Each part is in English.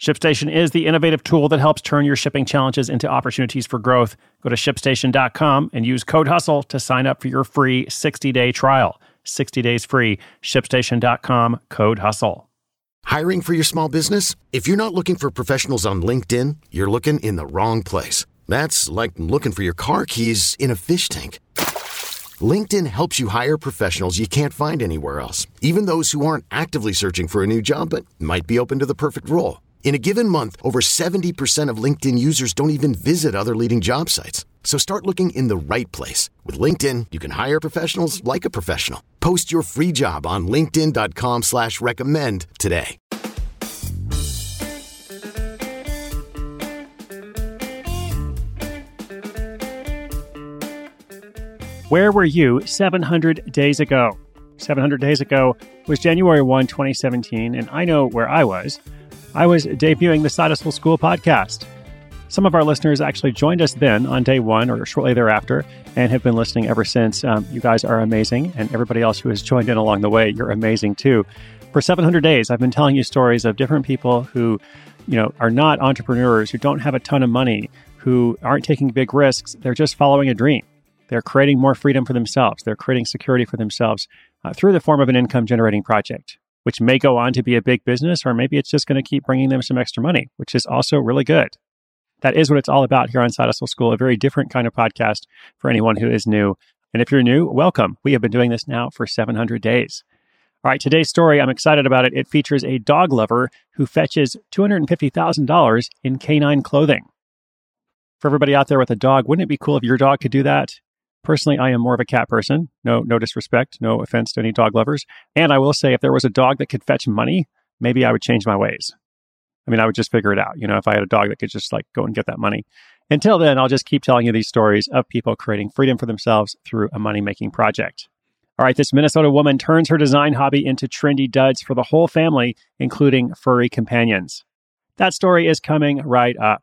ShipStation is the innovative tool that helps turn your shipping challenges into opportunities for growth. Go to shipstation.com and use code HUSTLE to sign up for your free 60 day trial. 60 days free. ShipStation.com, code HUSTLE. Hiring for your small business? If you're not looking for professionals on LinkedIn, you're looking in the wrong place. That's like looking for your car keys in a fish tank. LinkedIn helps you hire professionals you can't find anywhere else, even those who aren't actively searching for a new job but might be open to the perfect role. In a given month, over 70% of LinkedIn users don't even visit other leading job sites. So start looking in the right place. With LinkedIn, you can hire professionals like a professional. Post your free job on linkedin.com slash recommend today. Where were you 700 days ago? 700 days ago was January 1, 2017, and I know where I was. I was debuting the Side Hustle School podcast. Some of our listeners actually joined us then on day one or shortly thereafter and have been listening ever since. Um, you guys are amazing, and everybody else who has joined in along the way, you're amazing too. For 700 days, I've been telling you stories of different people who, you know, are not entrepreneurs, who don't have a ton of money, who aren't taking big risks. They're just following a dream. They're creating more freedom for themselves. They're creating security for themselves uh, through the form of an income generating project which may go on to be a big business, or maybe it's just going to keep bringing them some extra money, which is also really good. That is what it's all about here on Side Hustle School, a very different kind of podcast for anyone who is new. And if you're new, welcome. We have been doing this now for 700 days. All right, today's story, I'm excited about it. It features a dog lover who fetches $250,000 in canine clothing. For everybody out there with a dog, wouldn't it be cool if your dog could do that? Personally, I am more of a cat person. No, no disrespect, no offense to any dog lovers. And I will say, if there was a dog that could fetch money, maybe I would change my ways. I mean, I would just figure it out. You know, if I had a dog that could just like go and get that money. Until then, I'll just keep telling you these stories of people creating freedom for themselves through a money making project. All right, this Minnesota woman turns her design hobby into trendy duds for the whole family, including furry companions. That story is coming right up.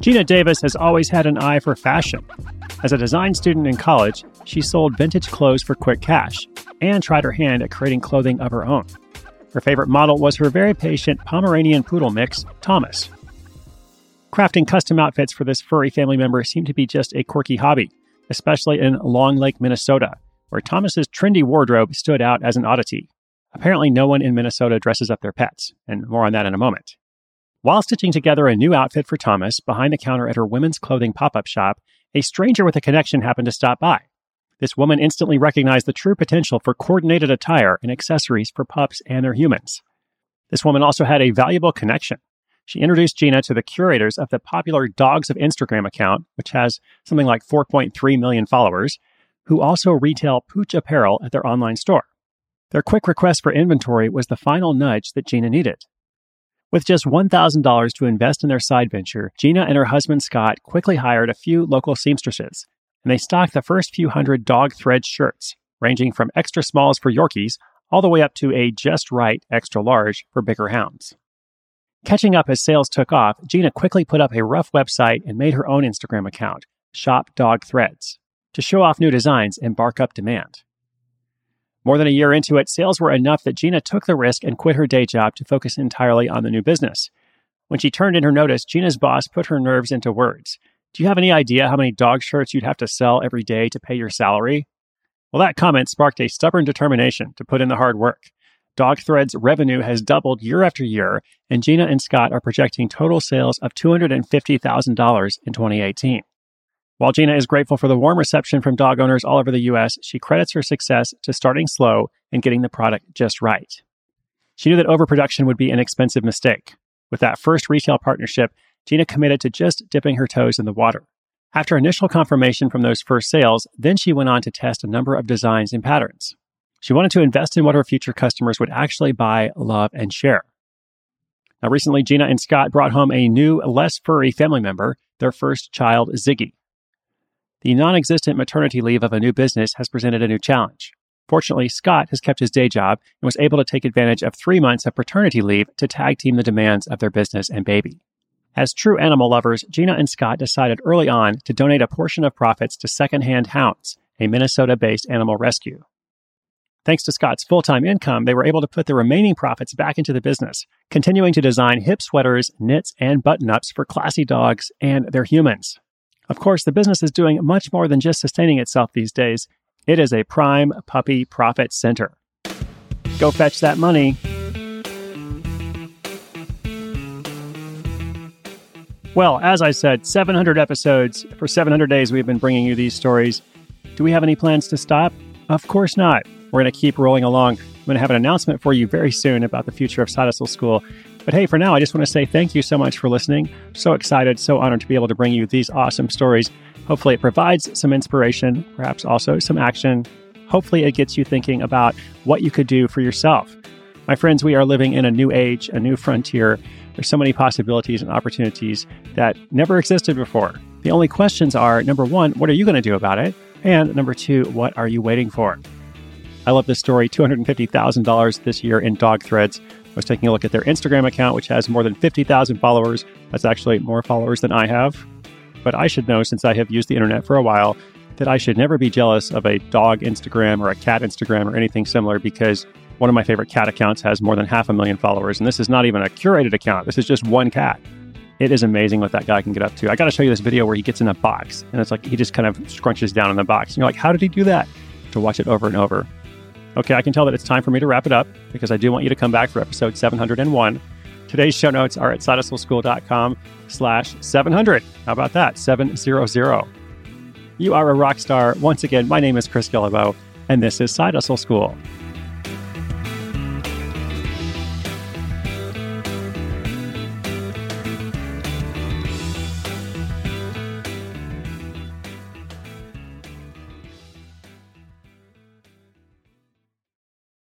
Gina Davis has always had an eye for fashion. As a design student in college, she sold vintage clothes for quick cash and tried her hand at creating clothing of her own. Her favorite model was her very patient Pomeranian poodle mix, Thomas. Crafting custom outfits for this furry family member seemed to be just a quirky hobby, especially in Long Lake, Minnesota, where Thomas's trendy wardrobe stood out as an oddity. Apparently, no one in Minnesota dresses up their pets, and more on that in a moment. While stitching together a new outfit for Thomas behind the counter at her women's clothing pop up shop, a stranger with a connection happened to stop by. This woman instantly recognized the true potential for coordinated attire and accessories for pups and their humans. This woman also had a valuable connection. She introduced Gina to the curators of the popular Dogs of Instagram account, which has something like 4.3 million followers, who also retail Pooch apparel at their online store. Their quick request for inventory was the final nudge that Gina needed. With just $1,000 to invest in their side venture, Gina and her husband Scott quickly hired a few local seamstresses, and they stocked the first few hundred dog thread shirts, ranging from extra smalls for Yorkies all the way up to a just right extra large for bigger hounds. Catching up as sales took off, Gina quickly put up a rough website and made her own Instagram account, Shop Dog Threads, to show off new designs and bark up demand. More than a year into it, sales were enough that Gina took the risk and quit her day job to focus entirely on the new business. When she turned in her notice, Gina's boss put her nerves into words. Do you have any idea how many dog shirts you'd have to sell every day to pay your salary? Well, that comment sparked a stubborn determination to put in the hard work. Dog Thread's revenue has doubled year after year, and Gina and Scott are projecting total sales of $250,000 in 2018. While Gina is grateful for the warm reception from dog owners all over the U.S., she credits her success to starting slow and getting the product just right. She knew that overproduction would be an expensive mistake. With that first retail partnership, Gina committed to just dipping her toes in the water. After initial confirmation from those first sales, then she went on to test a number of designs and patterns. She wanted to invest in what her future customers would actually buy, love, and share. Now, recently, Gina and Scott brought home a new, less furry family member, their first child, Ziggy. The non existent maternity leave of a new business has presented a new challenge. Fortunately, Scott has kept his day job and was able to take advantage of three months of paternity leave to tag team the demands of their business and baby. As true animal lovers, Gina and Scott decided early on to donate a portion of profits to Secondhand Hounds, a Minnesota based animal rescue. Thanks to Scott's full time income, they were able to put the remaining profits back into the business, continuing to design hip sweaters, knits, and button ups for classy dogs and their humans. Of course, the business is doing much more than just sustaining itself these days. It is a prime puppy profit center. Go fetch that money. Well, as I said, 700 episodes. For 700 days, we've been bringing you these stories. Do we have any plans to stop? Of course not. We're going to keep rolling along. I'm going to have an announcement for you very soon about the future of Side Hustle School. But hey, for now, I just want to say thank you so much for listening. So excited, so honored to be able to bring you these awesome stories. Hopefully, it provides some inspiration, perhaps also some action. Hopefully, it gets you thinking about what you could do for yourself. My friends, we are living in a new age, a new frontier. There's so many possibilities and opportunities that never existed before. The only questions are number one, what are you going to do about it? And number two, what are you waiting for? I love this story $250,000 this year in dog threads. Was taking a look at their Instagram account, which has more than 50,000 followers. That's actually more followers than I have. But I should know, since I have used the internet for a while, that I should never be jealous of a dog Instagram or a cat Instagram or anything similar because one of my favorite cat accounts has more than half a million followers. And this is not even a curated account, this is just one cat. It is amazing what that guy can get up to. I got to show you this video where he gets in a box and it's like he just kind of scrunches down in the box. And you're like, how did he do that? To watch it over and over. Okay, I can tell that it's time for me to wrap it up because I do want you to come back for episode 701. Today's show notes are at sidehustleschool.com slash 700. How about that? 700. You are a rock star. Once again, my name is Chris Guillebeau, and this is Side Hustle School.